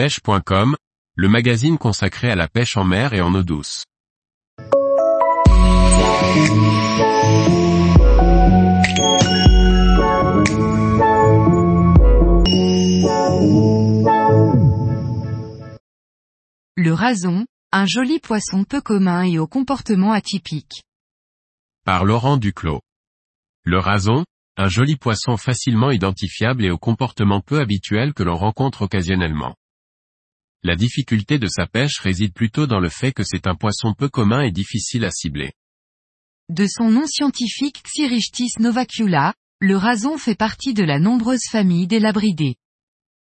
pêche.com, le magazine consacré à la pêche en mer et en eau douce. Le rason, un joli poisson peu commun et au comportement atypique. Par Laurent Duclos. Le rason, un joli poisson facilement identifiable et au comportement peu habituel que l'on rencontre occasionnellement. La difficulté de sa pêche réside plutôt dans le fait que c'est un poisson peu commun et difficile à cibler. De son nom scientifique Xyrichtis novacula, le rason fait partie de la nombreuse famille des labridés.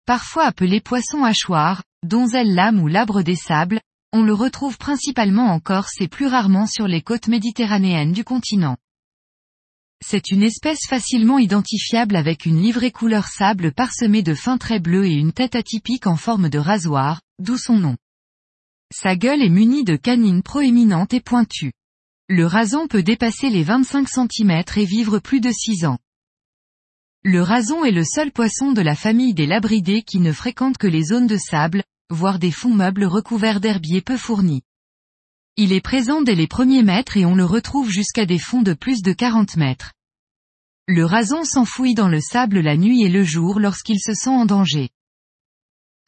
Parfois appelé poisson hachoir, donzelle lame ou labre des sables, on le retrouve principalement en Corse et plus rarement sur les côtes méditerranéennes du continent. C'est une espèce facilement identifiable avec une livrée couleur sable parsemée de fins traits bleus et une tête atypique en forme de rasoir, d'où son nom. Sa gueule est munie de canines proéminentes et pointues. Le rason peut dépasser les 25 cm et vivre plus de 6 ans. Le rason est le seul poisson de la famille des labridés qui ne fréquente que les zones de sable, voire des fonds meubles recouverts d'herbiers peu fournis. Il est présent dès les premiers mètres et on le retrouve jusqu'à des fonds de plus de 40 mètres. Le rason s'enfouit dans le sable la nuit et le jour lorsqu'il se sent en danger.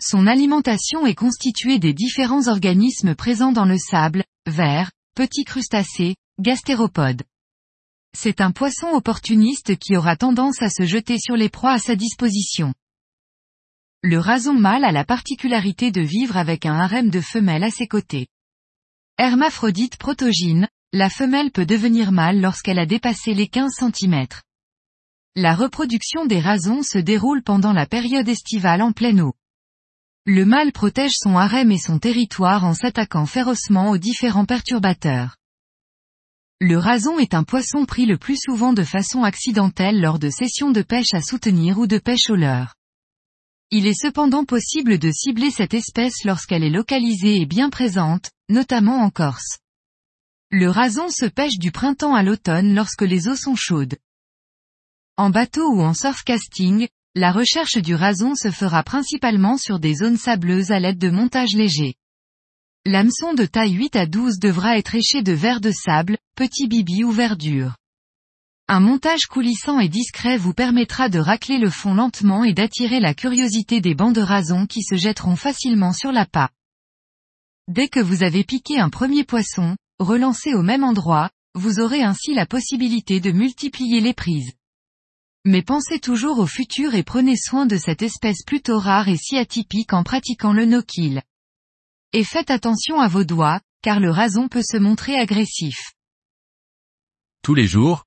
Son alimentation est constituée des différents organismes présents dans le sable, vers, petits crustacés, gastéropodes. C'est un poisson opportuniste qui aura tendance à se jeter sur les proies à sa disposition. Le rason mâle a la particularité de vivre avec un harem de femelles à ses côtés. Hermaphrodite protogyne, la femelle peut devenir mâle lorsqu'elle a dépassé les 15 cm. La reproduction des rasons se déroule pendant la période estivale en pleine eau. Le mâle protège son harem et son territoire en s'attaquant férocement aux différents perturbateurs. Le rason est un poisson pris le plus souvent de façon accidentelle lors de sessions de pêche à soutenir ou de pêche au leurre. Il est cependant possible de cibler cette espèce lorsqu'elle est localisée et bien présente, notamment en Corse. Le rason se pêche du printemps à l'automne lorsque les eaux sont chaudes. En bateau ou en surfcasting, la recherche du rason se fera principalement sur des zones sableuses à l'aide de montages légers. L'hameçon de taille 8 à 12 devra être éché de verre de sable, petit bibi ou verdure. Un montage coulissant et discret vous permettra de racler le fond lentement et d'attirer la curiosité des bancs de rason qui se jetteront facilement sur la l'appât. Dès que vous avez piqué un premier poisson, relancé au même endroit, vous aurez ainsi la possibilité de multiplier les prises. Mais pensez toujours au futur et prenez soin de cette espèce plutôt rare et si atypique en pratiquant le no-kill. Et faites attention à vos doigts, car le rason peut se montrer agressif. Tous les jours,